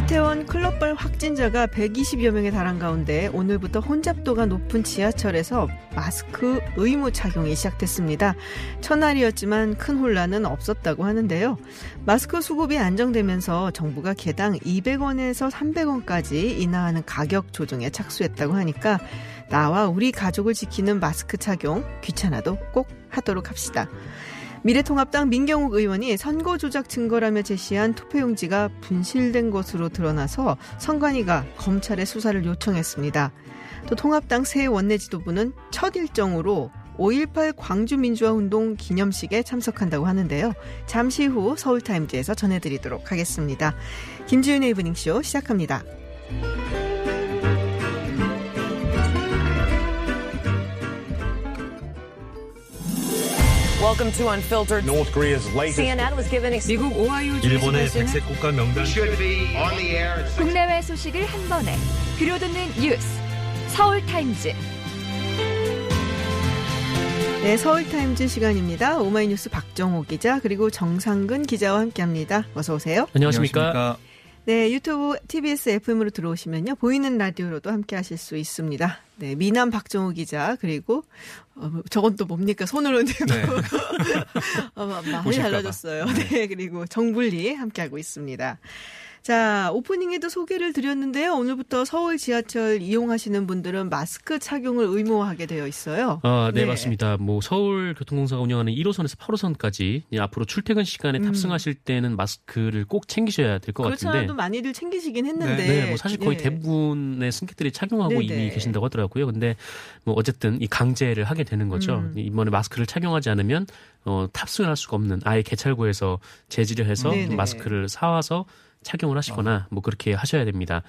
이태원 클럽발 확진자가 120여 명에 달한 가운데 오늘부터 혼잡도가 높은 지하철에서 마스크 의무 착용이 시작됐습니다. 첫날이었지만 큰 혼란은 없었다고 하는데요. 마스크 수급이 안정되면서 정부가 개당 200원에서 300원까지 인하하는 가격 조정에 착수했다고 하니까 나와 우리 가족을 지키는 마스크 착용 귀찮아도 꼭 하도록 합시다. 미래통합당 민경욱 의원이 선거 조작 증거라며 제시한 투표용지가 분실된 것으로 드러나서 선관위가 검찰의 수사를 요청했습니다. 또 통합당 새 원내 지도부는 첫 일정으로 5.18 광주민주화운동 기념식에 참석한다고 하는데요. 잠시 후 서울타임즈에서 전해드리도록 하겠습니다. 김지윤의 이브닝쇼 시작합니다. Welcome to Unfiltered. North Korea's latest CNN was given ex- 미국 오하이오 일본의 백색 국가 명단 should be on the air at 국내외 소식을 한 번에 몰아듣는 뉴스 서울 타임즈 네, 서울타임즈 시간입니다. 오마이뉴스 박정호 기자 그리고 정상근 기자와 함께합니다. 어서 오세요. 안녕하십니까. 네, 유튜브 TBS FM으로 들어오시면요. 보이는 라디오로도 함께 하실 수 있습니다. 네, 미남 박정호 기자, 그리고, 어, 저건 또 뭡니까? 손으로 들고. 네. 어, 많이. 달라졌어요. 네, 그리고 정불리 함께하고 있습니다. 자, 오프닝에도 소개를 드렸는데요. 오늘부터 서울 지하철 이용하시는 분들은 마스크 착용을 의무화하게 되어 있어요. 아, 네, 맞습니다. 뭐 서울 교통공사가 운영하는 1호선에서 8호선까지 앞으로 출퇴근 시간에 탑승하실 때는 마스크를 꼭 챙기셔야 될것 음. 그렇지 같은데. 않아도 많이들 챙기시긴 했는데. 네, 뭐 사실 거의 예. 대부분의 승객들이 착용하고 네네. 이미 계신다고 하더라고요. 근데 뭐 어쨌든 이 강제를 하게 되는 거죠. 음. 이번에 마스크를 착용하지 않으면 어, 탑승을 할 수가 없는 아예 개찰구에서 제지를 해서 네네. 마스크를 사와서 착용을 하시거나 뭐 그렇게 하셔야 됩니다.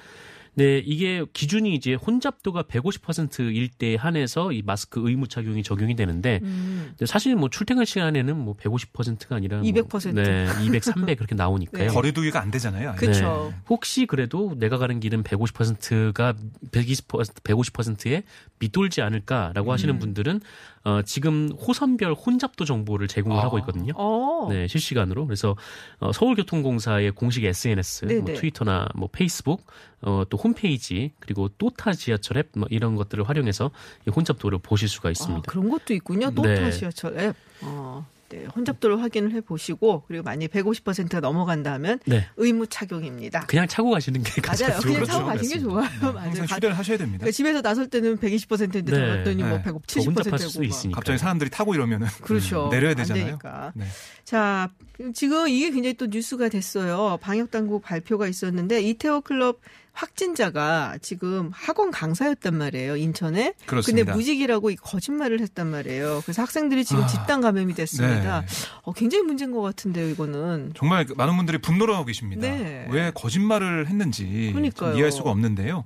네, 이게 기준이 이제 혼잡도가 150%일 때 한해서 이 마스크 의무 착용이 적용이 되는데 음. 사실 뭐 출퇴근 시간에는 뭐 150%가 아니라 뭐 200%. 네, 200, 300 그렇게 나오니까요. 네. 거리두기가 안 되잖아요. 아예. 그쵸. 혹시 그래도 내가 가는 길은 150%가 120% 150%에 밑돌지 않을까라고 하시는 음. 분들은 어, 지금 호선별 혼잡도 정보를 제공을 아. 하고 있거든요. 어. 네, 실시간으로. 그래서 어, 서울교통공사의 공식 SNS, 뭐. 트위터나 뭐 페이스북, 어, 또 홈페이지 그리고 또타 지하철 앱 뭐 이런 것들을 활용해서 이 혼잡도를 보실 수가 아, 있습니다. 그런 것도 있군요. 또타 네. 지하철 앱. 어, 네, 혼잡도를 확인을 해보시고 그리고 만약 150%가 넘어간다면 네, 의무 착용입니다. 그냥 차고 가시는 게 가장 맞아요. 그냥. 타고 가시는 게 좋아요. 맞아요. 항상 가- 휴대를 하셔야 됩니다. 그러니까 집에서 나설 때는 120%인데 네. 들었더니 뭐 네. 170%더 혼잡하실 되고 수 막. 있으니까. 갑자기 사람들이 타고 이러면은 그렇죠. 내려야 안 되잖아요. 되니까. 네. 자, 지금 이게 굉장히 또 뉴스가 됐어요. 방역 당국 발표가 있었는데 이태원 클럽 확진자가 지금 학원 강사였단 말이에요. 인천에. 그렇습니다. 근데 무직이라고 이 거짓말을 했단 말이에요. 그래서 학생들이 지금 아, 집단 감염이 됐습니다. 네. 어, 굉장히 문제인 것 같은데요, 이거는. 정말 많은 분들이 분노를 하고 계십니다. 네. 왜 거짓말을 했는지 이해할 수가 없는데요.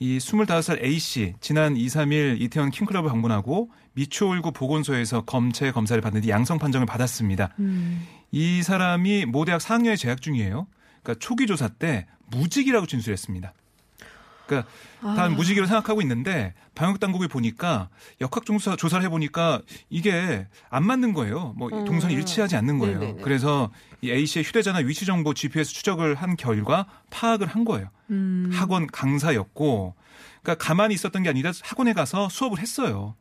이 25살 A씨 지난 2, 3일 이태원 킹클럽을 방문하고 미추홀구 보건소에서 검체 검사를 받는 뒤 양성 판정을 받았습니다. 음. 이 사람이 모 대학 4학년에 재학 중이에요. 그러니까 초기 조사 때 무직이라고 진술했습니다. 그러니까 아. 다 무직이라고 생각하고 있는데 방역 당국이 보니까 역학 조사 조사를 해 보니까 이게 안 맞는 거예요. 뭐 음. 동선이 일치하지 않는 거예요. 네네네. 그래서 이 A 씨의 휴대전화 위치 정보 GPS 추적을 한 결과 파악을 한 거예요. 음. 학원 강사였고, 그러니까 가만히 있었던 게 아니라 학원에 가서 수업을 했어요.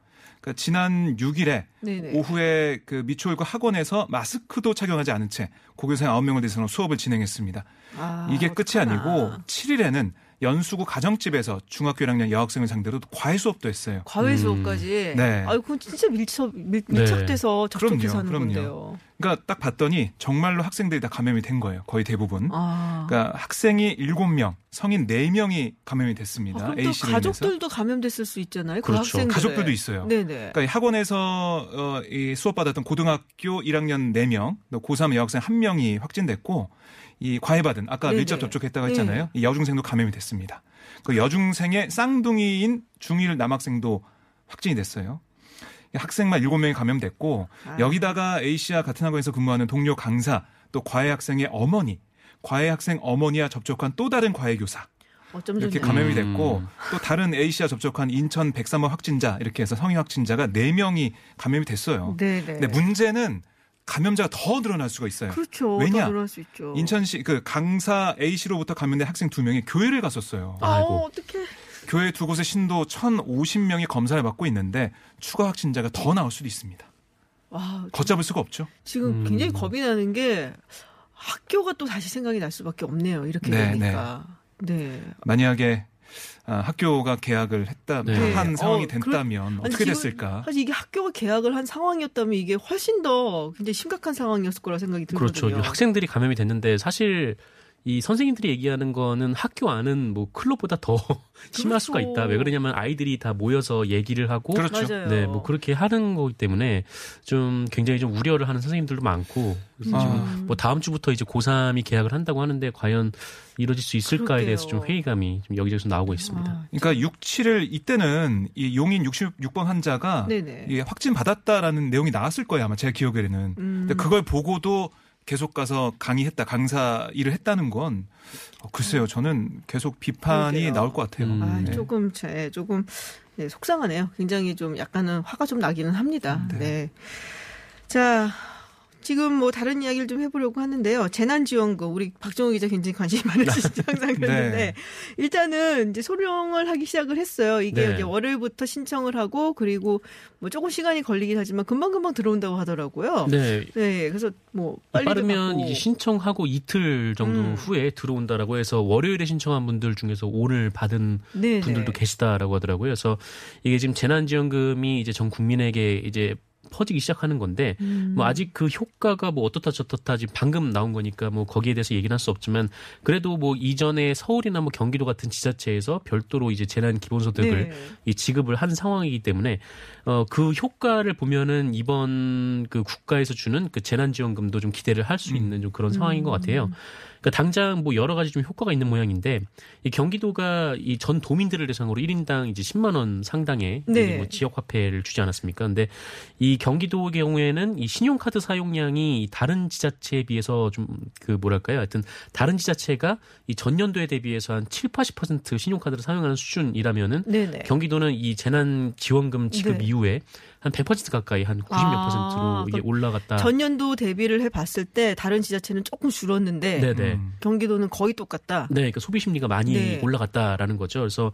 그러니까 지난 6일에 네네. 오후에 그 미추홀구 학원에서 마스크도 착용하지 않은 채 고교생 9명을 대상으로 수업을 진행했습니다. 아, 이게 끝이 어떡하나. 아니고 7일에는 연수구 가정집에서 중학교 1학년 여학생을 상대로 과외 수업도 했어요. 과외 수업까지. 네. 아유, 그건 진짜 밀착, 밀, 밀착돼서 접촉해서 그럼요, 하는 그럼요. 건데요. 그러니까 딱 봤더니 정말로 학생들이 다 감염이 된 거예요. 거의 대부분. 아. 그러니까 학생이 7명, 성인 4명이 감염이 아, 됐습니다. 그럼 A 또 씨로 인해서. 가족들도 감염됐을 수 있잖아요. 그 그렇죠. 학생들. 가족들도 있어요. 네네. 그러니까 이 학원에서 어, 이 수업 받았던 고등학교 1학년 4명, 또 고3 여학생 1명이 확진됐고 이 과외받은 아까 네네. 밀접 접촉했다고 했잖아요. 이 여중생도 감염이 됐습니다. 그 여중생의 쌍둥이인 중1 남학생도 확진이 됐어요. 학생만 7명이 감염됐고 아. 여기다가 A씨와 같은 학원에서 근무하는 동료 강사 또 과외 학생의 어머니 과외 학생 어머니와 접촉한 또 다른 과외 교사 어쩜 이렇게. 감염이 음. 됐고 또 다른 A씨와 접촉한 인천 103호 확진자 이렇게 해서 성인 확진자가 4명이 감염이 됐어요. 네네. 근데 문제는 감염자가 더 늘어날 수가 있어요. 그렇죠. 왜냐? 더 늘어날 수 있죠. 인천시 그 강사 A씨로부터 감염된 학생 2명이 교회를 갔었어요. 아, 아이고. 어떡해. 교회 두 곳의 신도 1,050명이 검사를 받고 있는데 추가 확진자가 더 나올 수도 있습니다. 와, 걷잡을 수가 없죠. 지금 음. 굉장히 겁이 나는 게 학교가 또 다시 생각이 날 수밖에 없네요. 이렇게 네, 되니까. 네. 만약에 아, 학교가 계약을 했다 네. 한 상황이 어, 됐다면 아니, 어떻게 됐을까? 사실 이게 학교가 계약을 한 상황이었다면 이게 훨씬 더 굉장히 심각한 상황이었을 거라 생각이 들거든요. 그렇죠. 학생들이 감염이 됐는데 사실 이 선생님들이 얘기하는 거는 학교 안은 뭐 클럽보다 더 심할 수가 그렇죠. 있다. 왜 그러냐면 아이들이 다 모여서 얘기를 하고 그렇죠. 맞아요. 네, 뭐 그렇게 하는 거기 때문에 좀 굉장히 좀 우려를 하는 선생님들도 많고 그래서 아. 지금 뭐 다음 주부터 이제 고3이 계약을 한다고 하는데 과연 이루어질 수 있을까에 그러게요. 대해서 좀 회의감이 좀 여기저기서 나오고 있습니다. 아, 그러니까 6, 7일 이때는 이 용인 66번 환자가 확진 받았다라는 내용이 나왔을 거예요 아마 제 기억에는. 음. 근데 그걸 보고도 계속 가서 강의했다 강사 일을 했다는 건 어, 글쎄요 저는 계속 비판이 그러게요. 나올 것 같아요. 음. 아, 네. 조금 제 조금 네, 속상하네요. 굉장히 좀 약간은 화가 좀 나기는 합니다. 네. 네. 자, 지금 뭐 다른 이야기를 좀 해보려고 하는데요. 재난지원금 우리 박정우 기자 굉장히 관심이 많으시죠 항상 그랬는데 네. 일단은 이제 소령을 하기 시작을 했어요. 이게 네. 이제 월요일부터 신청을 하고 그리고 뭐 조금 시간이 걸리긴 하지만 금방 금방 들어온다고 하더라고요. 네. 네. 그래서 뭐 빨리 빠르면 이제 신청하고 이틀 정도 음. 후에 들어온다라고 해서 월요일에 신청한 분들 중에서 오늘 받은 네, 분들도 네. 계시다라고 하더라고요. 그래서 이게 지금 재난지원금이 이제 전 국민에게 이제 퍼지기 시작하는 건데 음. 뭐 아직 그 효과가 뭐 어떻다 저떻다 지금 방금 나온 거니까 뭐 거기에 대해서 얘기는 할 수 없지만 그래도 뭐 이전에 서울이나 뭐 경기도 같은 지자체에서 별도로 이제 재난 기본소득을 네. 이 지급을 한 상황이기 때문에 어 그 효과를 보면은 이번 그 국가에서 주는 그 재난지원금도 좀 기대를 할 수 있는 좀 그런 상황인 것 같아요. 그러니까 당장 뭐 여러 가지 좀 효과가 있는 모양인데 이 경기도가 이 전 도민들을 대상으로 1인당 이제 10만 원 상당의 네. 뭐 지역 화폐를 주지 않았습니까? 근데 이 경기도의 경우에는 이 신용카드 사용량이 다른 지자체에 비해서 좀 그 뭐랄까요? 하여튼 다른 지자체가 이 전년도에 대비해서 한 7, 80% 신용카드를 사용하는 수준이라면은 네네. 경기도는 이 재난 지원금 지급 네. 이후에 한 100% 가까이 한 90몇 아, 퍼센트로 이게 그 올라갔다. 전년도 대비를 해 봤을 때 다른 지자체는 조금 줄었는데 네네. 음. 경기도는 거의 똑같다. 네, 그러니까 소비 심리가 많이 네. 올라갔다라는 거죠. 그래서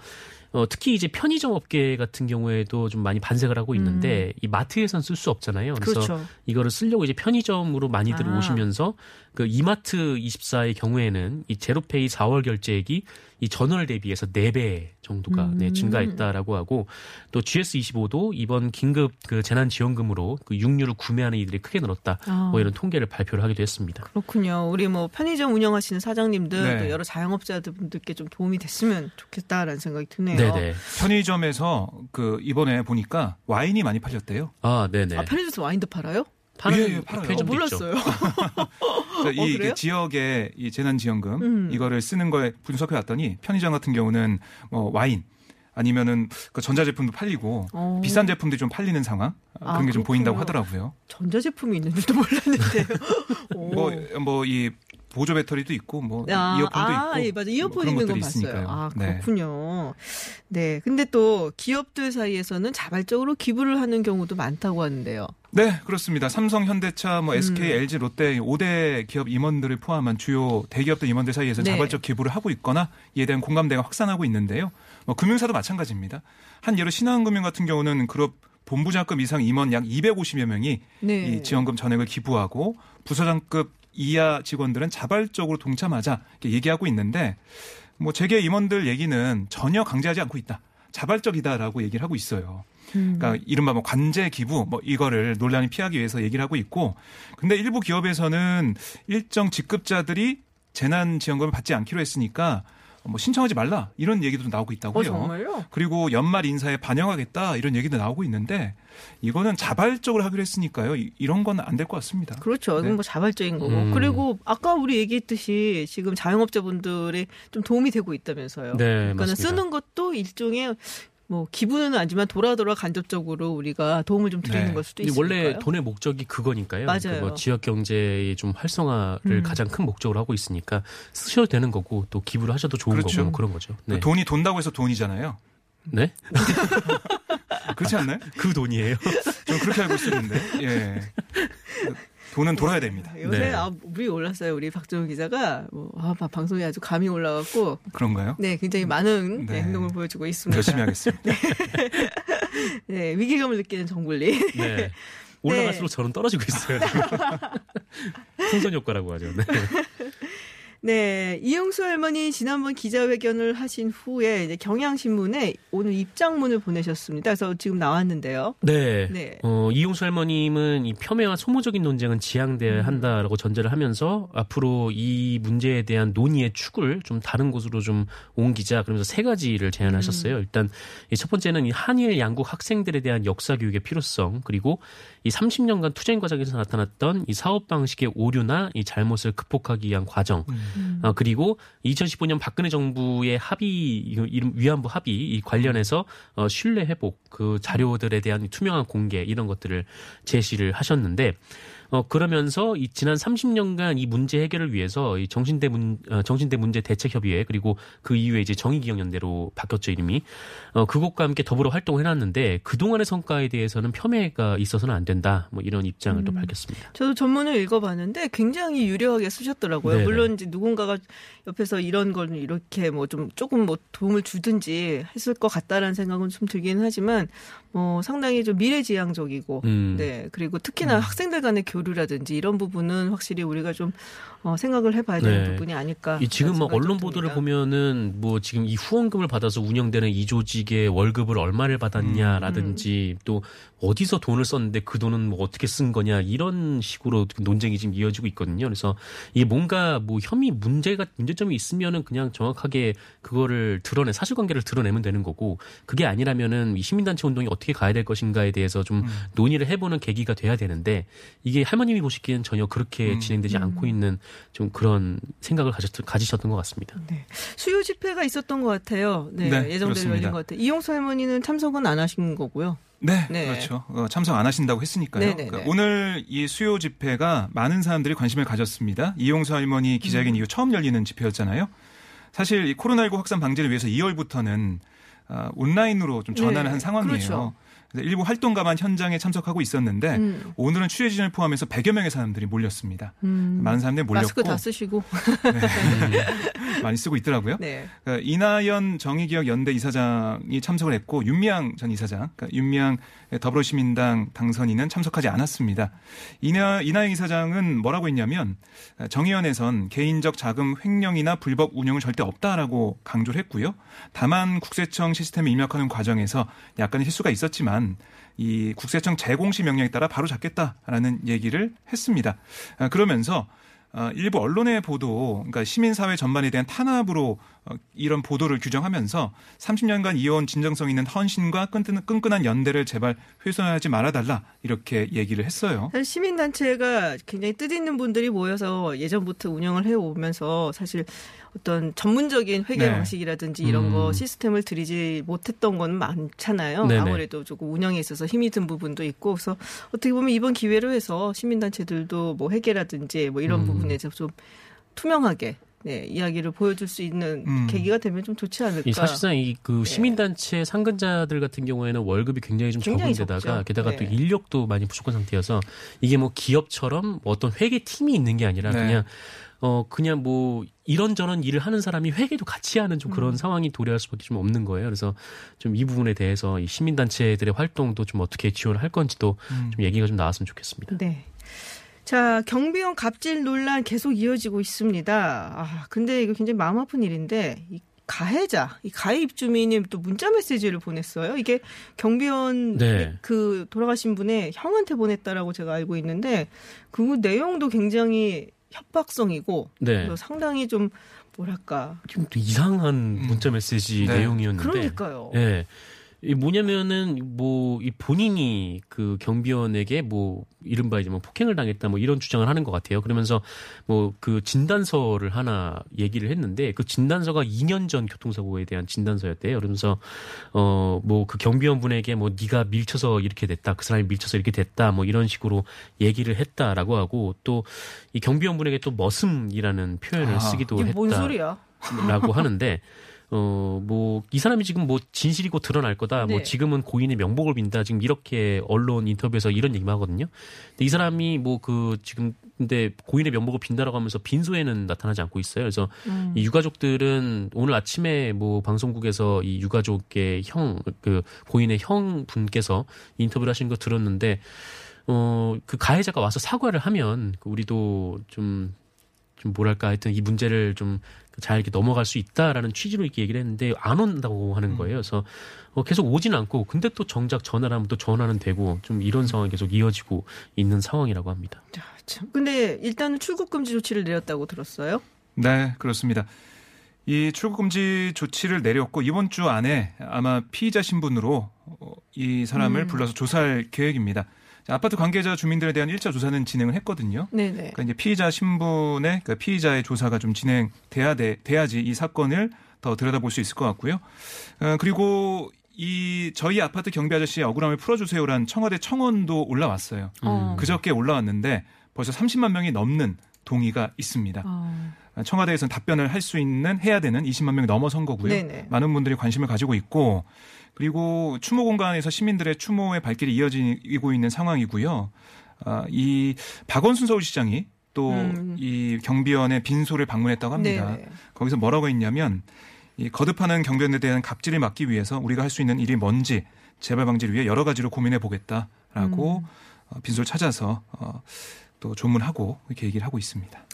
어, 특히 이제 편의점 업계 같은 경우에도 좀 많이 반색을 하고 있는데 이 마트에선 쓸 수 없잖아요. 그래서 음. 그렇죠. 이거를 쓰려고 이제 편의점으로 많이들 아. 오시면서 그 이마트 24의 경우에는 이 제로페이 4월 결제액이 이 전월 대비해서 4배 정도가 음. 네, 증가했다라고 하고 또 GS25도 이번 긴급 그 재난 지원금으로 그 육류를 구매하는 이들이 크게 늘었다. 아. 뭐 이런 통계를 발표를 하기도 했습니다. 그렇군요. 우리 뭐 편의점 운영하시는 사장님들 네. 또 여러 자영업자분들께 좀 도움이 됐으면 좋겠다라는 생각이 드네요. 네네. 편의점에서 그 이번에 보니까 와인이 많이 팔렸대요. 아, 네네. 아, 편의점에서 와인도 팔아요? 파는 예, 예, 팔아요. 어. 몰랐어요. 어, 이? 그 지역의 이 재난지원금 음. 이거를 쓰는 거에 분석해 왔더니 편의점 같은 경우는 뭐 와인 아니면은 그 전자제품도 팔리고 어. 비싼 제품들이 좀 팔리는 상황 아, 그런 게 좀 보인다고. 하더라고요. 전자제품이 있는 줄도 몰랐는데요. 오. 뭐뭐이 보조 배터리도 있고 뭐 아, 이어폰도 아, 있고 예, 맞아. 뭐 이어폰 그런 있는 건 봤어요. 있으니까요. 아, 네. 그렇군요. 네. 근데 또 기업들 사이에서는 자발적으로 기부를 하는 경우도 많다고 하는데요. 네, 그렇습니다. 삼성, 현대차, 뭐 SK, 음. LG, 롯데 5대 기업 임원들을 포함한 주요 대기업들 임원들 사이에서 네. 자발적 기부를 하고 있거나 이에 대한 공감대가 확산하고 있는데요. 뭐 금융사도 마찬가지입니다. 한 예로 신한금융 같은 경우는 그룹 본부장급 이상 임원 약 250여 명이 네. 이 지원금 전액을 기부하고 부서장급 이하 직원들은 자발적으로 동참하자 이렇게 얘기하고 있는데 뭐 재계 임원들 얘기는 전혀 강제하지 않고 있다. 자발적이다라고 얘기를 하고 있어요. 음. 그러니까 이른바 뭐 관제 기부 뭐 이거를 논란이 피하기 위해서 얘기를 하고 있고 근데 일부 기업에서는 일정 직급자들이 재난 지원금을 받지 않기로 했으니까 뭐 신청하지 말라 이런 얘기도 나오고 어, 있다고요. 정말요? 그리고 연말 인사에 반영하겠다 이런 얘기도 나오고 있는데 이거는 자발적으로 하기로 했으니까요. 이- 이런 건 안 될 것 같습니다. 그렇죠. 이건 네. 뭐 자발적인 거고. 음. 그리고 아까 우리 얘기했듯이 지금 자영업자분들이 좀 도움이 되고 있다면서요. 네, 그러니까. 쓰는 것도 일종의 뭐 기분은 아니지만 돌아 돌아 간접적으로 우리가 도움을 좀 드리는 네. 걸 수도 근데 있으니까요. 원래 돈의 목적이 그거니까요. 맞아요. 그뭐 지역 경제의 좀 활성화를 음. 가장 큰 목적으로 하고 있으니까 쓰셔도 되는 거고 또 기부를 하셔도 좋은 그렇죠. 거고 뭐 그런 거죠. 그 네. 돈이 돈다고 해서 돈이잖아요. 네? 그렇지 않나요? 그 돈이에요. 저는 그렇게 알고 있었는데. 예. 돈은 돌아야 됩니다. 요새 네. 아, 물이 올랐어요. 우리 박정우 기자가 뭐, 아, 막 방송에 아주 감이 올라갖고 그런가요? 네 굉장히 많은 네, 네. 행동을 보여주고 있습니다. 열심히 하겠습니다. 네, 위기감을 느끼는 정불리. 네. 올라갈수록 저는 떨어지고 있어요. 풍선 효과라고 하죠. 네. 네, 이용수 할머니 지난번 기자회견을 하신 후에 이제 경향신문에 오늘 입장문을 보내셨습니다. 그래서 지금 나왔는데요. 네. 네. 어, 이용수 할머님은 이 폄훼와 소모적인 논쟁은 지양돼야 한다라고 전제를 하면서 앞으로 이 문제에 대한 논의의 축을 좀 다른 곳으로 좀 옮기자 그러면서 세 가지를 제안하셨어요. 일단 이첫 번째는 이 한일 양국 학생들에 대한 역사 교육의 필요성 그리고 이 30년간 투쟁 과정에서 나타났던 이 사업 방식의 오류나 이 잘못을 극복하기 위한 과정. 어, 그리고 2015년 박근혜 정부의 합의 위안부 합의 이 관련해서 어, 신뢰 회복 그 자료들에 대한 투명한 공개 이런 것들을 제시를 하셨는데 어 그러면서 이 지난 30년간 이 문제 해결을 위해서 이 정신대 문 어, 정신대 문제 대책 협의회 그리고 그 이후에 이제 정의기억연대로 바뀌었죠 이름이 어 그것과 함께 더불어 활동을 해놨는데 그 동안의 성과에 대해서는 폄훼가 있어서는 안 된다 뭐 이런 입장을 또 밝혔습니다. 저도 전문을 읽어봤는데 굉장히 유려하게 쓰셨더라고요. 네네. 물론 이제 누군가가 옆에서 이런 걸 이렇게 뭐 좀 조금 뭐 도움을 주든지 했을 것 같다라는 생각은 좀 들기는 하지만 뭐 상당히 좀 미래지향적이고 음. 네 그리고 특히나 학생들 간의 교류라든지 이런 부분은 확실히 우리가 좀 어, 생각을 해봐야 되는 네. 부분이 아닐까. 이 지금 뭐 그런 생각이 언론 좀 보도를. 보면은 뭐 지금 이 후원금을 받아서 운영되는 이 조직의 월급을 얼마를 받았냐라든지 음. 또 어디서 돈을 썼는데 그 돈은 뭐 어떻게 쓴 거냐 이런 식으로 논쟁이 지금 이어지고 있거든요. 그래서 이게 뭔가 뭐 혐의 문제가 문제점이 있으면은 그냥 정확하게 그거를 드러내 사실관계를 드러내면 되는 거고 그게 아니라면은 이 시민단체 운동이 어떻게 가야 될 것인가에 대해서 좀 논의를 해보는 계기가 돼야 되는데 이게 할머님이 보시기엔 전혀 그렇게 음. 진행되지 않고 있는 좀 그런 생각을 가졌, 가지셨던 것 같습니다. 네. 수요 집회가 있었던 것 같아요. 네, 네, 예정대로. 열린 것 같아요. 이용수 할머니는 참석은 안 하신 거고요. 네, 네. 그렇죠. 어, 참석 안 하신다고 했으니까요. 네네네. 그러니까 오늘 이 수요 집회가 많은 사람들이 관심을 가졌습니다. 이용수 할머니 음. 기자회견 이후 처음 열리는 집회였잖아요. 사실 이 코로나19 확산 방지를 위해서 2월부터는 어, 온라인으로 좀 전환을 네, 한 상황이에요. 그렇죠. 일부 활동가만 현장에 참석하고 있었는데 음. 오늘은 취재진을 포함해서 100여 명의 사람들이 몰렸습니다. 음. 많은 사람들이 몰렸고 마스크 다 쓰시고. 많이 쓰고 있더라고요. 네. 그러니까 이나연 정의기억 연대 이사장이 참석을 했고 윤미향 전 이사장, 그러니까 윤미향 더불어시민당 당선인은 참석하지 않았습니다. 이나 이나연 이사장은 뭐라고 했냐면 정의연에선 개인적 자금 횡령이나 불법 운영은 절대 없다라고 강조를 했고요. 다만 국세청 시스템에 입력하는 과정에서 약간의 실수가 있었지만 이 국세청 재공시 명령에 따라 바로 잡겠다라는 얘기를 했습니다. 아, 그러면서 어, 일부 언론의 보도, 그러니까 시민사회 전반에 대한 탄압으로 어, 이런 보도를 규정하면서 30년간 이어온 진정성 있는 헌신과 끈끈, 끈끈한 연대를 제발 훼손하지 말아달라 이렇게 얘기를 했어요. 사실 시민단체가 굉장히 뜻있는 분들이 모여서 예전부터 운영을 해오면서 사실 어떤 전문적인 회계 네. 방식이라든지 이런 음. 거 시스템을 들이지 못했던 건 많잖아요. 네네. 아무래도 조금 운영에 있어서 힘이 든 부분도 있고 그래서 어떻게 보면 이번 기회로 해서 시민단체들도 뭐 회계라든지 뭐 이런 음. 부분에서 좀 투명하게 네, 이야기를 보여줄 수 있는 음. 계기가 되면 좀 좋지 않을까. 이 사실상 이 그 시민단체 상근자들 같은 경우에는 월급이 굉장히 좀 네. 굉장히 적은 데다가 적죠. 게다가 네. 또 인력도 많이 부족한 상태여서 이게 뭐 기업처럼 어떤 회계 팀이 있는 게 아니라 네. 그냥 어 그냥 뭐 이런저런 일을 하는 사람이 회계도 같이 하는 좀 음. 그런 상황이 도래할 수밖에 좀 없는 거예요. 그래서 좀 이 부분에 대해서 이 시민단체들의 활동도 좀 어떻게 지원을 할 건지도 음. 좀 얘기가 좀 나왔으면 좋겠습니다. 네. 자, 경비원 갑질 논란 계속 이어지고 있습니다. 아, 근데 이거 굉장히 마음 아픈 일인데, 이 가해자, 이 가해 입주민이 또 문자 메시지를 보냈어요. 이게 경비원 네. 그 돌아가신 분의 형한테 보냈다라고 제가 알고 있는데, 그 내용도 굉장히 협박성이고, 네. 상당히 좀, 뭐랄까. 좀또 이상한 문자 메시지 네. 내용이었는데 그러니까요. 예. 이 뭐냐면은 뭐 이 본인이 그 경비원에게 뭐 이른바 이제 뭐 폭행을 당했다 뭐 이런 주장을 하는 것 같아요. 그러면서 뭐 그 진단서를 하나 얘기를 했는데 그 진단서가 2년 전 교통사고에 대한 진단서였대요. 그러면서 어 뭐 그 경비원 분에게 뭐 네가 밀쳐서 이렇게 됐다. 그 사람이 밀쳐서 이렇게 됐다. 뭐 이런 식으로 얘기를 했다라고 하고 또 이 경비원 분에게 또 머슴이라는 표현을 아, 쓰기도 이게 했다. 뭔 소리야? 라고 하는데 어 뭐 이 사람이 지금 뭐 진실이 곧 드러날 거다. 뭐 네. 지금은 고인의 명복을 빈다. 지금 이렇게 언론 인터뷰에서 이런 얘기만 하거든요. 근데 이 사람이 뭐 그 지금 근데 고인의 명복을 빈다라고 하면서 빈소에는 나타나지 않고 있어요. 그래서 음. 이 유가족들은 오늘 아침에 뭐 방송국에서 이 유가족의 형 그 고인의 형 분께서 인터뷰를 하신 거 들었는데 어 그 가해자가 와서 사과를 하면 그 우리도 좀좀 뭐랄까 하여튼 이 문제를 좀 잘 이렇게 넘어갈 수 있다라는 취지로 이렇게 얘기를 했는데 안 온다고 하는 거예요. 그래서 어, 계속 오지는 않고 근데 또 정작 전화를 하면 또 전화는 되고 좀 이런 상황이 계속 이어지고 있는 상황이라고 합니다. 자, 참. 근데 일단은 출국 금지 조치를 내렸다고 들었어요. 네, 그렇습니다. 이 출국 금지 조치를 내렸고 이번 주 안에 아마 피의자 신분으로 어, 이 사람을 음. 불러서 조사할 계획입니다. 자, 아파트 관계자 주민들에 대한 1차 조사는 진행을 했거든요. 네네. 그러니까 이제 피의자 신분의 그러니까 피의자의 조사가 좀 진행돼야 돼, 돼야지 이 사건을 더 들여다볼 수 있을 것 같고요. 어, 그리고 이 저희 아파트 경비 아저씨의 억울함을 풀어주세요란 청와대 청원도 올라왔어요. 어. 그저께 올라왔는데 벌써 30만 명이 넘는 동의가 있습니다. 어. 청와대에서는 답변을 할 수 있는 해야 되는 20만 명이 넘어선 거고요. 네네. 많은 분들이 관심을 가지고 있고 그리고 추모 공간에서 시민들의 추모의 발길이 이어지고 있는 상황이고요. 아, 이 박원순 서울시장이 또이 음. 경비원의 빈소를 방문했다고 합니다. 네네. 거기서 뭐라고 했냐면 이 거듭하는 경비원에 대한 갑질을 막기 위해서 우리가 할 수 있는 일이 뭔지 재발 방지를 위해 여러 가지로 고민해 보겠다라고 음. 어, 빈소를 찾아서 어, 또 조문하고 이렇게 얘기를 하고 있습니다.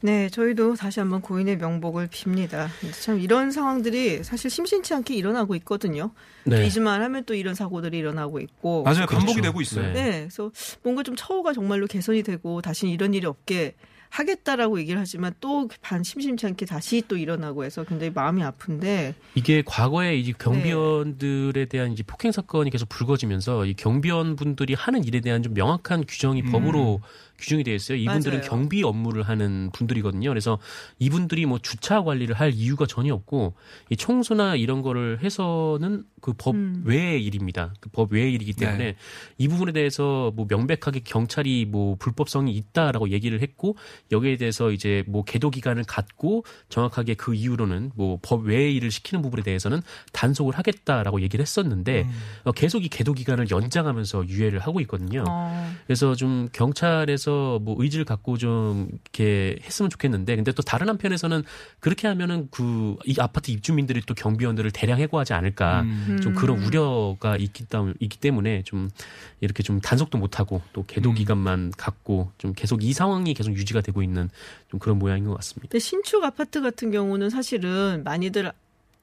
네, 저희도 다시 한번 고인의 명복을 빕니다. 참 이런 상황들이 사실 심심치 않게 일어나고 있거든요. 또 네. 잊을만 하면 또 이런 사고들이 일어나고 있고. 맞아요. 그렇죠. 반복이 되고 있어요. 네. 네, 그래서 뭔가 좀 처우가 정말로 개선이 되고 다시 이런 일이 없게 하겠다라고 얘기를 하지만 또 반 심심치 않게 다시 또 일어나고 해서 굉장히 마음이 아픈데 이게 과거에 이제 네. 경비원들에 대한 이제 폭행 사건이 계속 불거지면서 이 경비원 분들이 하는 일에 대한 좀 명확한 규정이 음. 법으로 규정이 되어 있어요. 이분들은 맞아요. 경비 업무를 하는 분들이거든요. 그래서 이분들이 뭐 주차 관리를 할 이유가 전혀 없고 이 청소나 이런 거를 해서는 그법 음. 외의 일입니다. 그 법 외의 일이기 때문에 네. 이 부분에 대해서 뭐 명백하게 경찰이 뭐 불법성이 있다라고 얘기를 했고 여기에 대해서 이제 뭐 계도 기간을 갖고 정확하게 그 이후로는 뭐 법 외의 일을 시키는 부분에 대해서는 단속을 하겠다라고 얘기를 했었는데 음. 어, 계속 이 계도 기간을 연장하면서 유예를 하고 있거든요. 어, 그래서 좀 경찰에서 뭐 의지를 갖고 좀 이렇게 했으면 좋겠는데 근데 또 다른 한편에서는 그렇게 하면은 그 이 아파트 입주민들이 또 경비원들을 대량 해고하지 않을까 음. 좀 그런 우려가 있기, 때문- 있기 때문에 좀 이렇게 좀 단속도 못하고 또 계도 음. 기간만 갖고 좀 계속 이 상황이 계속 유지가 되고 있는 좀 그런 모양인 것 같습니다. 근데 신축 아파트 같은 경우는 사실은 많이들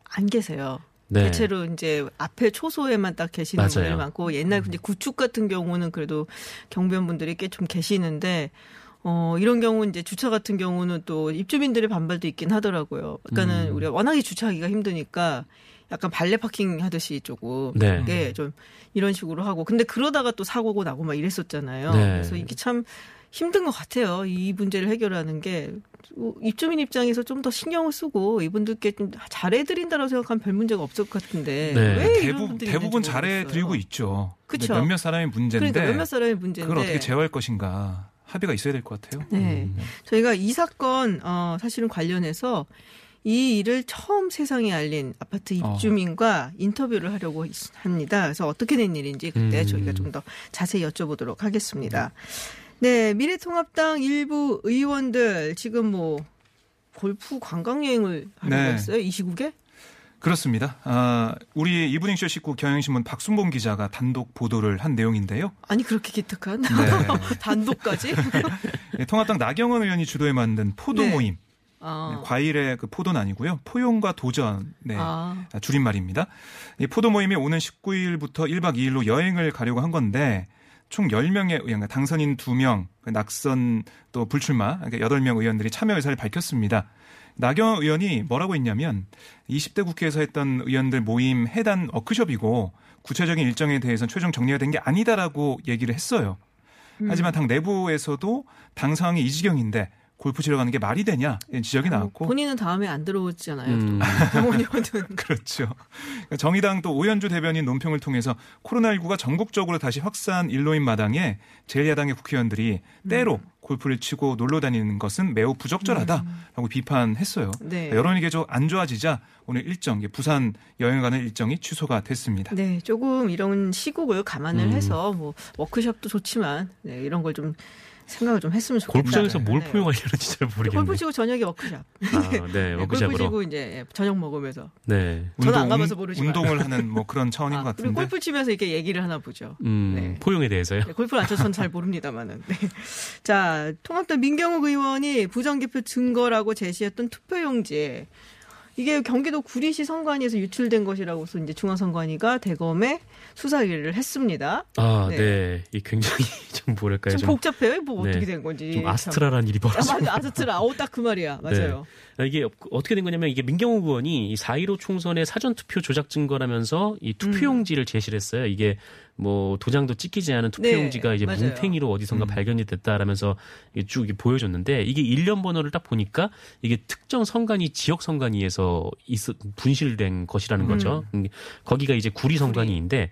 안 계세요. 네. 대체로 이제 앞에 초소에만 딱 계시는 맞아요. 분들이 많고 옛날 근데 구축 같은 경우는 그래도 경비원분들이 꽤 좀 계시는데 어 이런 경우 이제 주차 같은 경우는 또 입주민들의 반발도 있긴 하더라고요. 그러니까는 음. 우리가 워낙에 주차하기가 힘드니까 약간 발레 파킹 하듯이 조금 네. 네, 좀 이런 식으로 하고 근데 그러다가 또 사고고 나고 막 이랬었잖아요. 네. 그래서 이게 참 힘든 것 같아요. 이 문제를 해결하는 게 입주민 입장에서 좀 더 신경을 쓰고 이분들께 좀 잘해드린다고 생각하면 별 문제가 없을 것 같은데 네. 왜 대부, 대부분 잘해드리고. 있죠. 그쵸. 몇몇 사람의 문제인데 그러니까 몇몇 사람의 문제인데 그걸 어떻게 제어할 것인가 합의가 있어야 될 것 같아요. 네. 음. 저희가 이 사건 어, 사실은 관련해서 이 일을 처음 세상에 알린 아파트 어. 입주민과 인터뷰를 하려고 있- 합니다. 그래서 어떻게 된 일인지 그때 음. 저희가 좀 더 자세히 여쭤보도록 하겠습니다. 네, 미래통합당 일부 의원들 지금 뭐 골프 관광 여행을 하려고 네. 했어요 이 시국에? 그렇습니다. 아, 우리 이브닝쇼 식구 경향신문 박순봉 기자가 단독 보도를 한 내용인데요. 아니 그렇게 기특한 네. 단독까지? 예, 통합당 나경원 의원이 주도해 만든 포도 네. 모임. 아, 네, 과일의 그 포도는 아니고요. 포용과 도전. 네. 아. 아, 줄임말입니다. 이 포도 모임이 오는 19일부터 1박 2일로 여행을 가려고 한 건데 총 10명의 의원, 그러니까 당선인 2명, 그 낙선 또 불출마, 그러니까 8명 의원들이 참여 의사를 밝혔습니다. 나경원 의원이 뭐라고 했냐면 20대 국회에서 했던 의원들 모임 해단 워크숍이고 구체적인 일정에 대해서는 최종 정리가 된 게 아니다라고 얘기를 했어요. 하지만 당 내부에서도 당 상황이 이 지경인데 골프 치러 가는 게 말이 되냐 지적이 나왔고 본인은 다음에 안 들어오잖아요. 음. 그렇죠. 그러니까 정의당 또 오연주 대변인 논평을 통해서 코로나19가 전국적으로 다시 확산 일로인 마당에 제1야당의 국회의원들이 때로 골프를 치고 놀러 다니는 것은 매우 부적절하다라고 비판했어요. 네. 여론이 계속 안 좋아지자 오늘 일정 부산 여행 가는 일정이 취소가 됐습니다. 네, 조금 이런 시국을 감안을 음. 해서 뭐 워크숍도 좋지만 네, 이런 걸좀 생각을 좀 했으면 좋겠다. 골프장에서 뭘 네. 포용하려는지 잘 모르겠네요. 골프 치고 저녁에 워크숍. 아, 네, 네, 골프 워크샵으로. 치고 이제 저녁 먹으면서. 네. 저는 안 가봐서 모르지만. 운동을 하는 뭐 그런 차원인 아, 것 그리고 같은데. 골프 치면서 이렇게 얘기를 하나 보죠. 음, 네. 포용에 대해서요. 네, 골프를 안 쳐서 저는 잘 모릅니다만은. 네. 자, 통합당 민경욱 의원이 부정기표 증거라고 제시했던 투표용지. 이게 경기도 구리시 선관위에서 유출된 것이라고서 이제 중앙선관위가 대검에 수사 의뢰를 했습니다. 아, 네. 네. 이 굉장히 좀 뭐랄까요. 좀 좀, 복잡해요. 뭐 네. 어떻게 된 건지. 좀 참. 아스트라란 일이 아, 벌어지고 맞아, 아스트라. 어, 딱 그 말이야. 맞아요. 아, 이게 어떻게 된 거냐면 이게 민경호 의원이 이4.15 총선의 사전투표 조작 증거라면서 이 투표용지를 제시를 했어요. 이게 뭐 도장도 찍히지 않은 투표용지가 네, 이제 맞아요. 뭉탱이로 어디선가 발견이 됐다라면서 쭉 이렇게 보여줬는데 이게 일련 번호를 딱 보니까 이게 특정 선관위 지역 선관위에서 있, 분실된 것이라는 거죠. 음, 거기가 이제 구리 선관위인데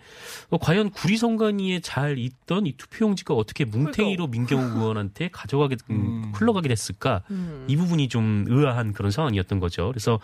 어, 과연 구리 선관위에 잘 있던 이 투표용지가 어떻게 뭉탱이로 민경호 의원한테 가져가게 음, 음. 흘러가게 됐을까? 음. 이 부분이 좀 의아한 그런 상황이었던 거죠. 그래서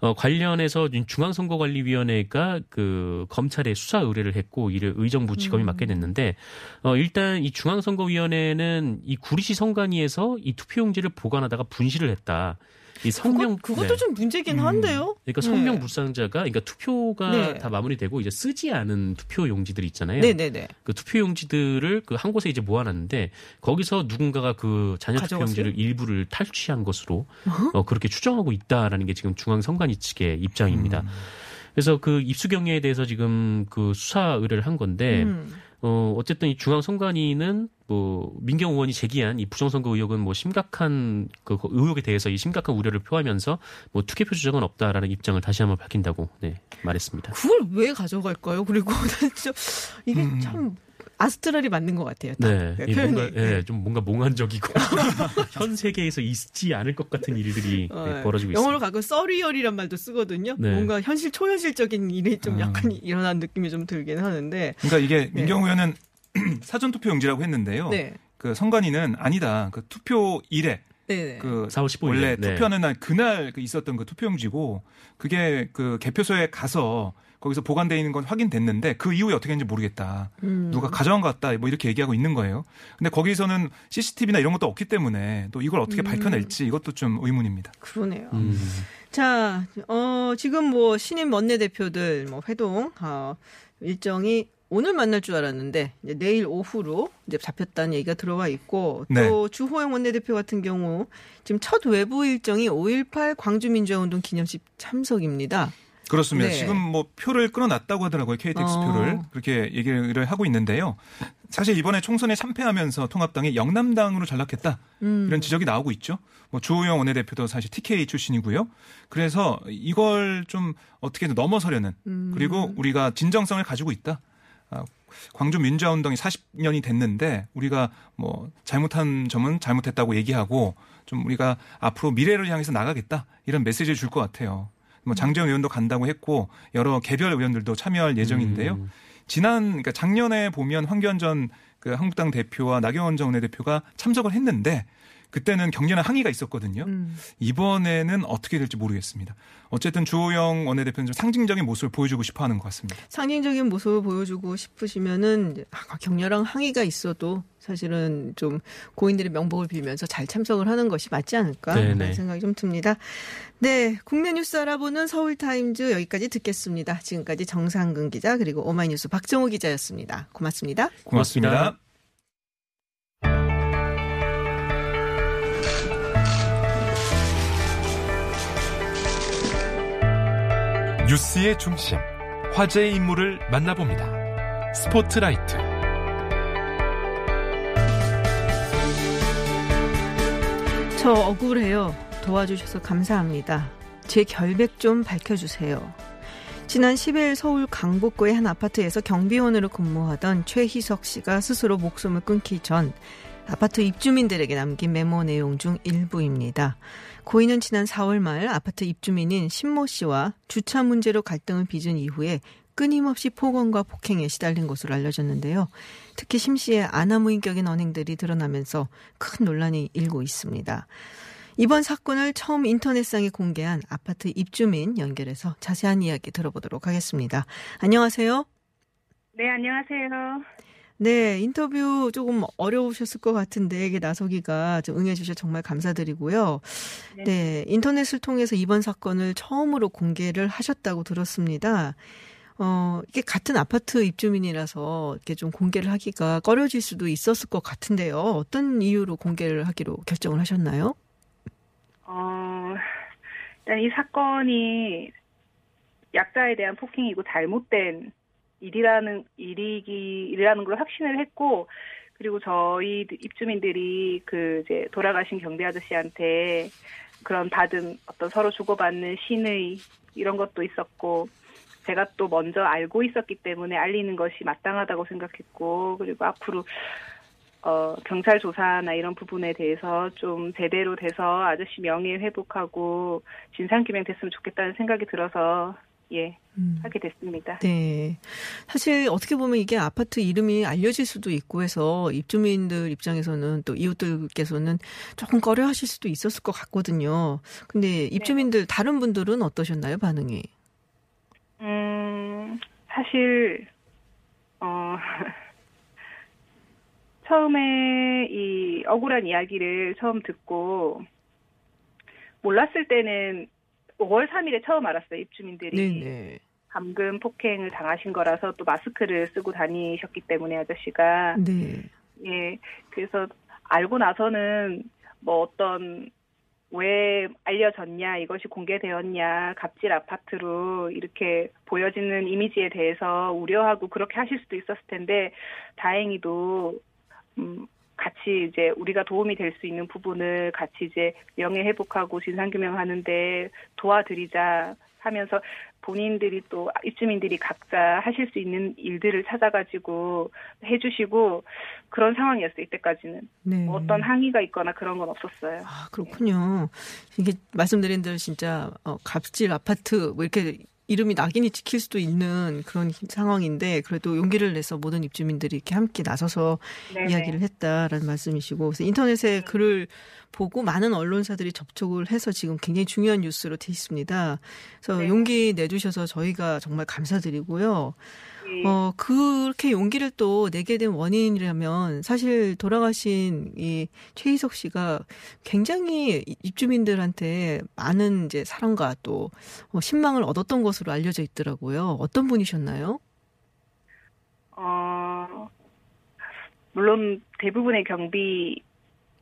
어, 관련해서 중앙선거관리위원회가 그 검찰에 수사 의뢰를 했고 이를 의정 부 지검이 맡게 됐는데 어, 일단 이 중앙선거위원회는 이 구리시 선관위에서 이 투표용지를 보관하다가 분실을 했다. 이 성명 그것, 그것도 네. 좀 문제긴 음. 한데요. 그러니까 네. 성명 불상자가 그러니까 투표가 네. 다 마무리되고 이제 쓰지 않은 투표 용지들이 있잖아요. 네네네. 그 투표 용지들을 그 한 곳에 이제 모아놨는데 거기서 누군가가 그 자녀 투표? 용지를 일부를 탈취한 것으로 어, 그렇게 추정하고 있다라는 게 지금 중앙 선관위 측의 입장입니다. 그래서 그 입수 경위에 대해서 지금 그 수사 의뢰를 한 건데 음. 어 어쨌든 이 중앙 선관위는 뭐 민경 의원이 제기한 이 부정선거 의혹은 뭐 심각한 그 의혹에 대해서 이 심각한 우려를 표하면서 뭐 투개표 주장은 없다라는 입장을 다시 한번 밝힌다고 네 말했습니다. 그걸 왜 가져갈까요? 그리고 난 진짜 이게 음. 참 아스트랄이 맞는 것 같아요. 딱. 네, 네, 이 표현이. 뭔가 예, 좀 뭔가 몽환적이고 현 세계에서 있지 않을 것 같은 일들이 어, 네, 벌어지고 영어로 있습니다. 가끔 서리얼이란 말도 쓰거든요. 네. 뭔가 현실 초현실적인 일이 좀 아. 약간 일어난 느낌이 좀 들긴 하는데. 그러니까 이게 민경 의원은 사전 투표 용지라고 했는데요. 네. 그 선관위는 아니다. 그 투표 일에 네네. 그 4월 15일 원래 네. 투표하는 날 그날 그 있었던 그 투표용지고 그게 그 개표소에 가서 거기서 보관돼 있는 건 확인됐는데 그 이후에 어떻게 했는지 모르겠다. 음. 누가 가져간 것 같다. 뭐 이렇게 얘기하고 있는 거예요. 근데 거기서는 CCTV나 이런 것도 없기 때문에 또 이걸 어떻게 음. 밝혀낼지 이것도 좀 의문입니다. 그러네요. 음, 자, 어, 지금 뭐 신임 원내대표들 뭐 회동, 어, 일정이 오늘 만날 줄 알았는데 이제 내일 오후로 이제 잡혔다는 얘기가 들어와 있고 네. 또 주호영 원내대표 같은 경우 지금 첫 외부 일정이 5.18 광주민주화운동 기념식 참석입니다. 그렇습니다. 네. 지금 뭐 표를 끊어놨다고 하더라고요. KTX 어. 표를 그렇게 얘기를 하고 있는데요. 사실 이번에 총선에 참패하면서 통합당이 영남당으로 전락했다 음. 이런 지적이 나오고 있죠. 뭐 주호영 원내대표도 사실 TK 출신이고요. 그래서 이걸 좀 어떻게든 넘어서려는 음. 그리고 우리가 진정성을 가지고 있다. 아, 광주 민주화운동이 40년이 됐는데 우리가 뭐 잘못한 점은 잘못했다고 얘기하고 좀 우리가 앞으로 미래를 향해서 나가겠다 이런 메시지를 줄 것 같아요. 뭐 장재원 의원도 간다고 했고 여러 개별 의원들도 참여할 예정인데요. 음. 지난 그러니까 작년에 보면 황교안 그 한국당 대표와 나경원 전 원내대표가 참석을 했는데 그때는 격렬한 항의가 있었거든요. 음. 이번에는 어떻게 될지 모르겠습니다. 어쨌든 주호영 원내대표는 좀 상징적인 모습을 보여주고 싶어 하는 것 같습니다. 상징적인 모습을 보여주고 싶으시면은 격렬한 항의가 있어도 사실은 좀 고인들의 명복을 빌면서 잘 참석을 하는 것이 맞지 않을까 네네. 라는 생각이 좀 듭니다. 네, 국내 뉴스 알아보는 서울타임즈 여기까지 듣겠습니다. 지금까지 정상근 기자 그리고 오마이뉴스 박정호 기자였습니다. 고맙습니다. 고맙습니다. 고맙습니다. 뉴스의 중심, 화제의 인물을 만나봅니다. 스포트라이트. 저 억울해요. 도와주셔서 감사합니다. 제 결백 좀 밝혀주세요. 지난 10일 서울 강북구의 한 아파트에서 경비원으로 근무하던 최희석 씨가 스스로 목숨을 끊기 전 아파트 입주민들에게 남긴 메모 내용 중 일부입니다. 고인은 지난 4월 말 아파트 입주민인 신모 씨와 주차 문제로 갈등을 빚은 이후에 끊임없이 폭언과 폭행에 시달린 것으로 알려졌는데요. 특히 심 씨의 아나무인격인 언행들이 드러나면서 큰 논란이 일고 있습니다. 이번 사건을 처음 인터넷상에 공개한 아파트 입주민 연결해서 자세한 이야기 들어보도록 하겠습니다. 안녕하세요. 네, 안녕하세요. 네, 인터뷰 조금 어려우셨을 것 같은데 이게 나서기가 좀 응해 주셔서 정말 감사드리고요. 네. 네, 인터넷을 통해서 이번 사건을 처음으로 공개를 하셨다고 들었습니다. 어, 이게 같은 아파트 입주민이라서 이렇게 좀 공개를 하기가 꺼려질 수도 있었을 것 같은데요. 어떤 이유로 공개를 하기로 결정을 하셨나요? 어, 일단 이 사건이 약자에 대한 폭행이고 잘못된 일이라는 일이기 일이라는 걸 확신을 했고 그리고 저희 입주민들이 그 이제 돌아가신 경비 아저씨한테 그런 받은 어떤 서로 주고받는 신의 이런 것도 있었고 제가 또 먼저 알고 있었기 때문에 알리는 것이 마땅하다고 생각했고 그리고 앞으로 어, 경찰 조사나 이런 부분에 대해서 좀 제대로 돼서 아저씨 명예 회복하고 진상규명 됐으면 좋겠다는 생각이 들어서 예, 음. 하게 됐습니다. 네. 사실 어떻게 보면 이게 아파트 이름이 알려질 수도 있고 해서 입주민들 입장에서는 또 이웃들께서는 조금 꺼려 하실 수도 있었을 것 같거든요. 근데 네. 입주민들, 네. 다른 분들은 어떠셨나요, 반응이? 음, 사실, 어, 처음에 이 억울한 이야기를 처음 듣고 몰랐을 때는 5월 3일에 처음 알았어요. 입주민들이 네네. 감금 폭행을 당하신 거라서 또 마스크를 쓰고 다니셨기 때문에 아저씨가 네. 예 그래서 알고 나서는 뭐 어떤 왜 알려졌냐 이것이 공개되었냐 갑질 아파트로 이렇게 보여지는 이미지에 대해서 우려하고 그렇게 하실 수도 있었을 텐데 다행히도 음, 같이 이제 우리가 도움이 될 수 있는 부분을 같이 이제 명예 회복하고 진상 규명하는데 도와드리자 하면서 본인들이 또 입주민들이 각자 하실 수 있는 일들을 찾아가지고 해주시고 그런 상황이었어요 이때까지는 네. 뭐 어떤 항의가 있거나 그런 건 없었어요. 아 그렇군요. 이게 말씀드린 대로 진짜 어, 갑질 아파트 뭐 이렇게 이름이 낙인이 찍힐 수도 있는 그런 상황인데 그래도 용기를 내서 모든 입주민들이 이렇게 함께 나서서 네네. 이야기를 했다라는 말씀이시고 그래서 인터넷에 네. 글을 보고 많은 언론사들이 접촉을 해서 지금 굉장히 중요한 뉴스로 돼 있습니다. 그래서 네. 용기 내주셔서 저희가 정말 감사드리고요. 네. 어, 그렇게 용기를 또 내게 된 원인이라면 사실 돌아가신 이 최희석 씨가 굉장히 입주민들한테 많은 이제 사랑과 또 어, 신망을 얻었던 것으로 알려져 있더라고요. 어떤 분이셨나요? 어, 물론 대부분의 경비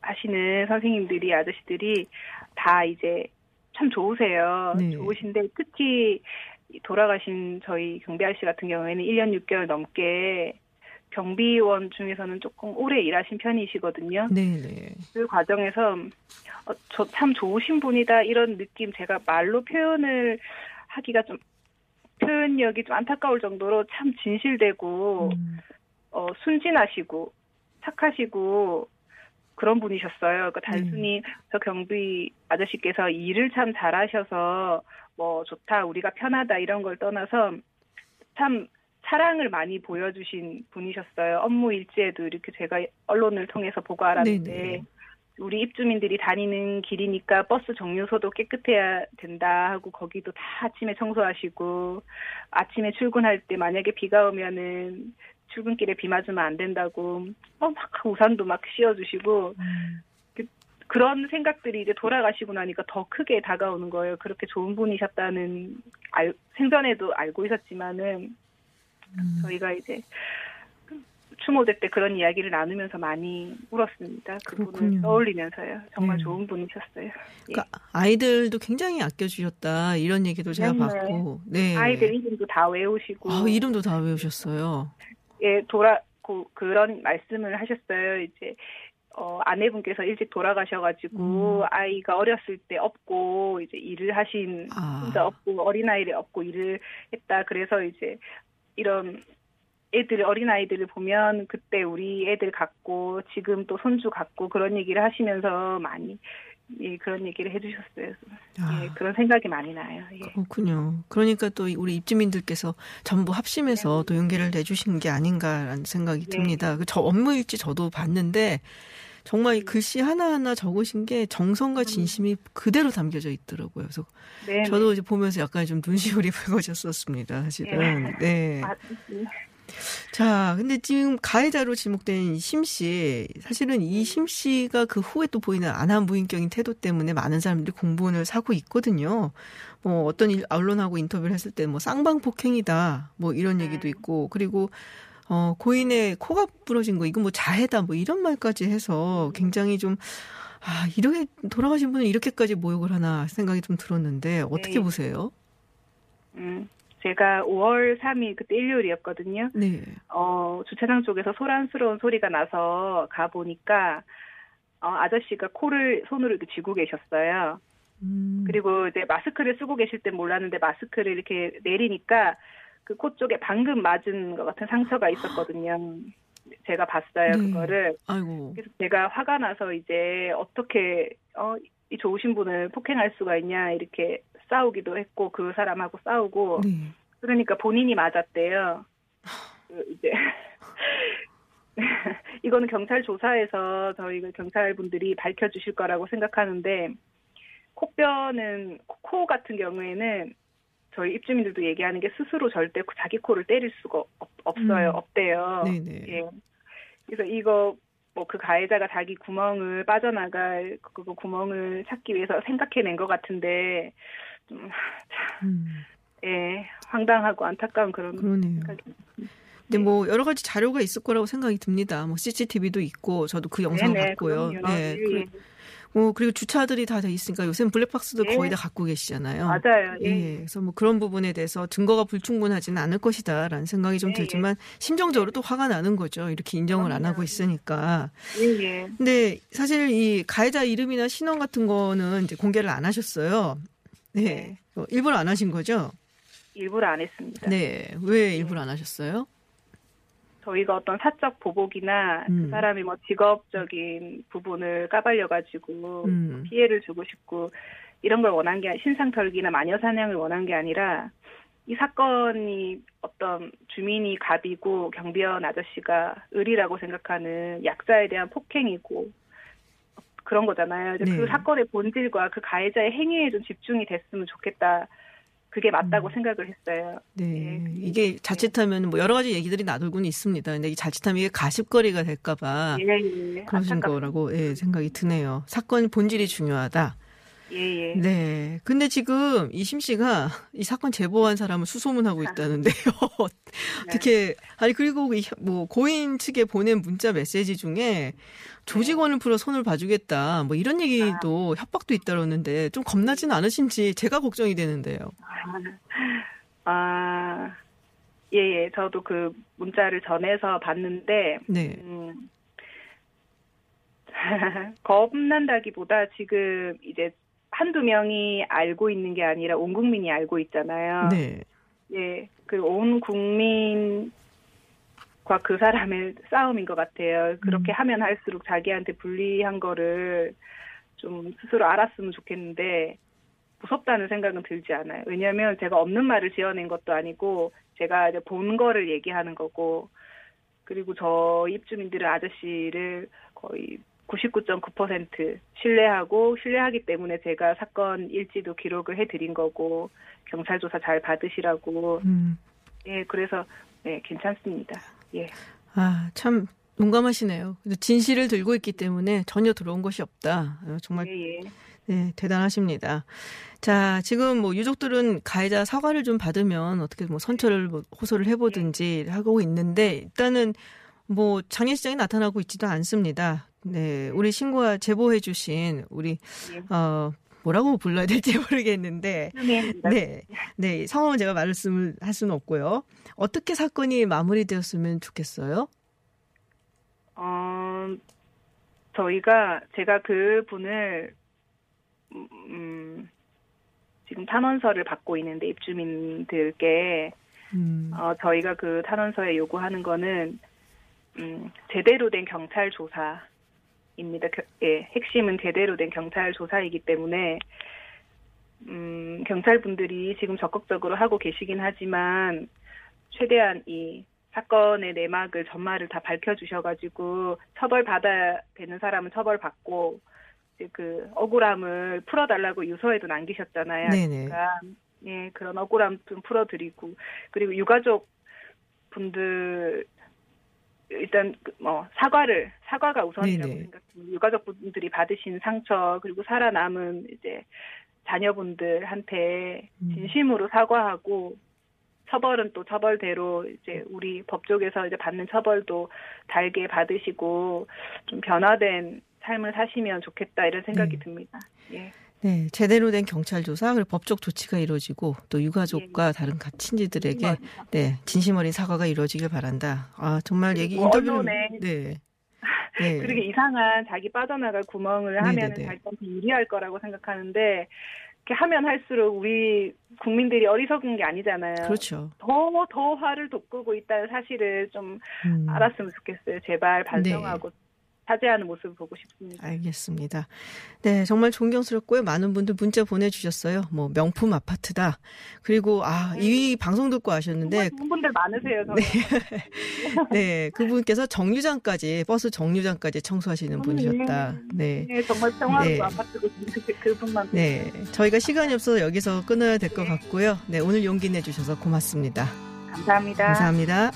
하시는 선생님들이 아저씨들이 다 이제 참 좋으세요. 네. 좋으신데 특히 돌아가신 저희 경비 아저씨 같은 경우에는 1년 6개월 넘게 경비원 중에서는 조금 오래 일하신 편이시거든요. 네네. 그 과정에서 어, 저 참 좋으신 분이다 이런 느낌 제가 말로 표현을 하기가 좀 표현력이 좀 안타까울 정도로 참 진실되고 음. 어, 순진하시고 착하시고 그런 분이셨어요. 그러니까 단순히 음. 저 경비 아저씨께서 일을 참 잘하셔서 뭐 좋다, 우리가 편하다 이런 걸 떠나서 참 사랑을 많이 보여주신 분이셨어요. 업무 일지에도 이렇게 제가 언론을 통해서 보고 알았는데 네네. 우리 입주민들이 다니는 길이니까 버스 정류소도 깨끗해야 된다 하고 거기도 다 아침에 청소하시고 아침에 출근할 때 만약에 비가 오면은 출근길에 비 맞으면 안 된다고 어, 막 우산도 막 씌워주시고 음. 그런 생각들이 이제 돌아가시고 나니까 더 크게 다가오는 거예요. 그렇게 좋은 분이셨다는 알, 생전에도 알고 있었지만은 음. 저희가 이제 추모제 때 그런 이야기를 나누면서 많이 울었습니다. 그분을 떠올리면서요. 정말 네. 좋은 분이셨어요. 예. 그러니까 아이들도 굉장히 아껴주셨다 이런 얘기도 제가 네. 봤고, 네 아이들 이름도 다 외우시고, 아, 이름도 다 외우셨어요. 예, 돌아 그, 그런 말씀을 하셨어요. 이제 어, 아내분께서 일찍 돌아가셔가지고, 음. 아이가 어렸을 때 없고, 이제 일을 하신, 아. 혼자 없고, 어린 아이를 없고 일을 했다. 그래서 이제, 이런 애들, 어린 아이들을 보면, 그때 우리 애들 같고, 지금 또 손주 같고, 그런 얘기를 하시면서 많이, 예, 그런 얘기를 해주셨어요. 아. 예, 그런 생각이 많이 나요. 예. 그렇군요. 그러니까 또 우리 입주민들께서 전부 합심해서 네. 또 용기를 내주신 게 아닌가라는 생각이 네. 듭니다. 그저 업무일지 저도 봤는데 정말 이 글씨 하나하나 적으신 게 정성과 진심이 그대로 담겨져 있더라고요. 그래서 네 저도 이제 보면서 약간 좀 눈시울이 붉어졌었습니다. 사실은. 네. 네. 자, 근데 지금 가해자로 지목된 심 씨, 사실은 이 심 씨가 그 후에 또 보이는 안한무인격인 태도 때문에 많은 사람들이 공분을 사고 있거든요. 뭐 어떤 일, 언론하고 인터뷰를 했을 때 뭐 쌍방 폭행이다, 뭐 이런 얘기도 있고, 그리고 어, 고인의 코가 부러진 거, 이건 뭐 자해다, 뭐 이런 말까지 해서 굉장히 좀, 아, 이렇게 돌아가신 분은 이렇게까지 모욕을 하나 생각이 좀 들었는데, 어떻게 네. 보세요? 음, 제가 5월 3일, 그때 일요일이었거든요. 네. 어, 주차장 쪽에서 소란스러운 소리가 나서 가 보니까, 어, 아저씨가 코를 손으로 이렇게 쥐고 계셨어요. 음. 그리고 이제 마스크를 쓰고 계실 땐 몰랐는데 마스크를 이렇게 내리니까 그 코 쪽에 방금 맞은 것 같은 상처가 있었거든요. 제가 봤어요, 네. 그거를. 아이고. 그래서 제가 화가 나서 이제 어떻게, 어, 이 좋으신 분을 폭행할 수가 있냐, 이렇게 싸우기도 했고, 그 사람하고 싸우고. 네. 그러니까 본인이 맞았대요. 그 이제. 이거는 경찰 조사에서 저희 경찰분들이 밝혀주실 거라고 생각하는데, 코뼈는, 코 같은 경우에는 저희 입주민들도 얘기하는 게 스스로 절대 자기 코를 때릴 수가 없, 어요 음. 없대요. 네네. 예. 그래서 이거 뭐 그 가해자가 자기 구멍을 빠져나갈 그거 구멍을 찾기 위해서 생각해낸 것 같은데 좀 음. 예, 황당하고 안타까운 그런 그러네요. 근데 뭐 여러 가지 자료가 있을 거라고 생각이 듭니다. 뭐 CCTV도 있고 저도 그 영상 네네, 봤고요. 그럼요. 네. 예. 뭐 그리고 주차들이 다 돼 있으니까 요새는 블랙박스도 예. 거의 다 갖고 계시잖아요. 맞아요. 예. 예. 그래서 뭐 그런 부분에 대해서 증거가 불충분하지는 않을 것이다라는 생각이 좀 예. 들지만 심정적으로 또 화가 나는 거죠. 이렇게 인정을 안 하고 있으니까. 예. 예. 근데 사실 이 가해자 이름이나 신원 같은 거는 이제 공개를 안 하셨어요. 네. 네. 어, 일부러 안 하신 거죠? 일부러 안 했습니다. 네. 왜 일부러 안 하셨어요? 저희가 어떤 사적 보복이나 그 음. 그 사람이 뭐 직업적인 부분을 까발려가지고 음. 피해를 주고 싶고 이런 걸 원한 게 신상 털기나 마녀 사냥을 원한 게 아니라 이 사건이 어떤 주민이 갑이고 경비원 아저씨가 을이라고 생각하는 약자에 대한 폭행이고 그런 거잖아요. 그 네. 그 사건의 본질과 그 가해자의 행위에 좀 집중이 됐으면 좋겠다. 그게 맞다고 음. 생각을 했어요. 네. 네. 이게 자칫하면 뭐 여러 가지 얘기들이 나돌고는 있습니다. 근데 이 자칫하면 이게 가십거리가 될까봐 예, 예. 그러신. 거라고 예, 생각이 드네요. 사건 본질이 중요하다. 예, 예. 네. 근데 지금 이심 씨가 이 사건 제보한 사람을 수소문하고 있다는데요. 어떻게, 네. 아니, 그리고 뭐 고인 측에 보낸 문자 메시지 중에 조직원을 풀어 손을 봐주겠다. 뭐 이런 얘기도 아. 협박도 있다그러는데 좀 겁나지는 않으신지 제가 걱정이 되는데요. 아, 예, 예. 저도 그 문자를 전해서 봤는데, 네. 음, 겁난다기보다 지금 이제 한두 명이 알고 있는 게 아니라 온 국민이 알고 있잖아요. 네. 예, 그 온 국민 과 그 사람의 싸움인 것 같아요. 그렇게 음. 하면 할수록 자기한테 불리한 거를 좀 스스로 알았으면 좋겠는데 무섭다는 생각은 들지 않아요. 왜냐하면 제가 없는 말을 지어낸 것도 아니고 제가 이제 본 거를 얘기하는 거고 그리고 저 입주민들은 아저씨를 거의 99.9% 신뢰하고 신뢰하기 때문에 제가 사건 일지도 기록을 해드린 거고 경찰 조사 잘 받으시라고 음. 예 그래서 네 괜찮습니다 예. 아참 용감하시네요. 진실을 들고 있기 때문에 전혀 들어온 것이 없다. 어, 정말 예, 예. 네, 대단하십니다. 자, 지금 뭐 유족들은 가해자 사과를 좀 받으면 어떻게 뭐 선처를 뭐 호소를 해보든지 예. 하고 있는데 일단은 뭐 장례식장에 나타나고 있지도 않습니다. 네, 우리 신고와 제보해 주신 우리 네. 어 뭐라고 불러야 될지 모르겠는데 네, 네 성함은 제가 말씀을 할 수는 없고요. 어떻게 사건이 마무리되었으면 좋겠어요? 어, 저희가 제가 그 분을 음, 지금 탄원서를 받고 있는데 입주민들께 음. 어, 저희가 그 탄원서에 요구하는 거는 음, 제대로 된 경찰 조사 입니다. 겨, 예, 핵심은 제대로 된 경찰 조사이기 때문에 음, 경찰분들이 지금 적극적으로 하고 계시긴 하지만 최대한 이 사건의 내막을 전말을 다 밝혀주셔가지고 처벌받아야 되는 사람은 처벌받고 그 억울함을 풀어달라고 유서에도 남기셨잖아요. 네네. 그러니까 예 그런 억울함 좀 풀어드리고 그리고 유가족 분들 일단 그뭐 사과를 사과가 우선이라고 생각합니다. 유가족 분들이 받으신 상처 그리고 살아남은 이제 자녀분들한테 음. 진심으로 사과하고 처벌은 또 처벌대로 이제 우리 법조계에서 이제 받는 처벌도 달게 받으시고 좀 변화된 삶을 사시면 좋겠다 이런 생각이 네. 듭니다. 예. 네, 제대로 된 경찰 조사 그리고 법적 조치가 이루어지고 또 유가족과 예. 예. 다른 친지들에게 네 진심 어린 사과가 이루어지길 바란다. 아 정말 얘기 인터뷰 네. 네. 그렇게 이상한 자기 빠져나갈 구멍을 하면 자기한테 유리할 거라고 생각하는데 이렇게 하면 할수록 우리 국민들이 어리석은 게 아니잖아요. 그렇죠. 더, 더 화를 돋구고 있다는 사실을 좀 음. 알았으면 좋겠어요. 제발 반성하고 네. 사죄하는 모습을 보고 싶습니다. 알겠습니다. 네, 정말 존경스럽고요. 많은 분들 문자 보내주셨어요. 뭐 명품 아파트다. 그리고 아이 네. 방송 듣고 하셨는데 좋은 분들 많으세요. 네. 네, 그분께서 정류장까지 버스 정류장까지 청소하시는 음, 분이셨다. 네, 네 정말 평화로운 네. 아파트고 그분만. 네, 저희가 시간이 없어서 여기서 끊어야 될것 네. 같고요. 네, 오늘 용기 내주셔서 고맙습니다. 감사합니다. 감사합니다.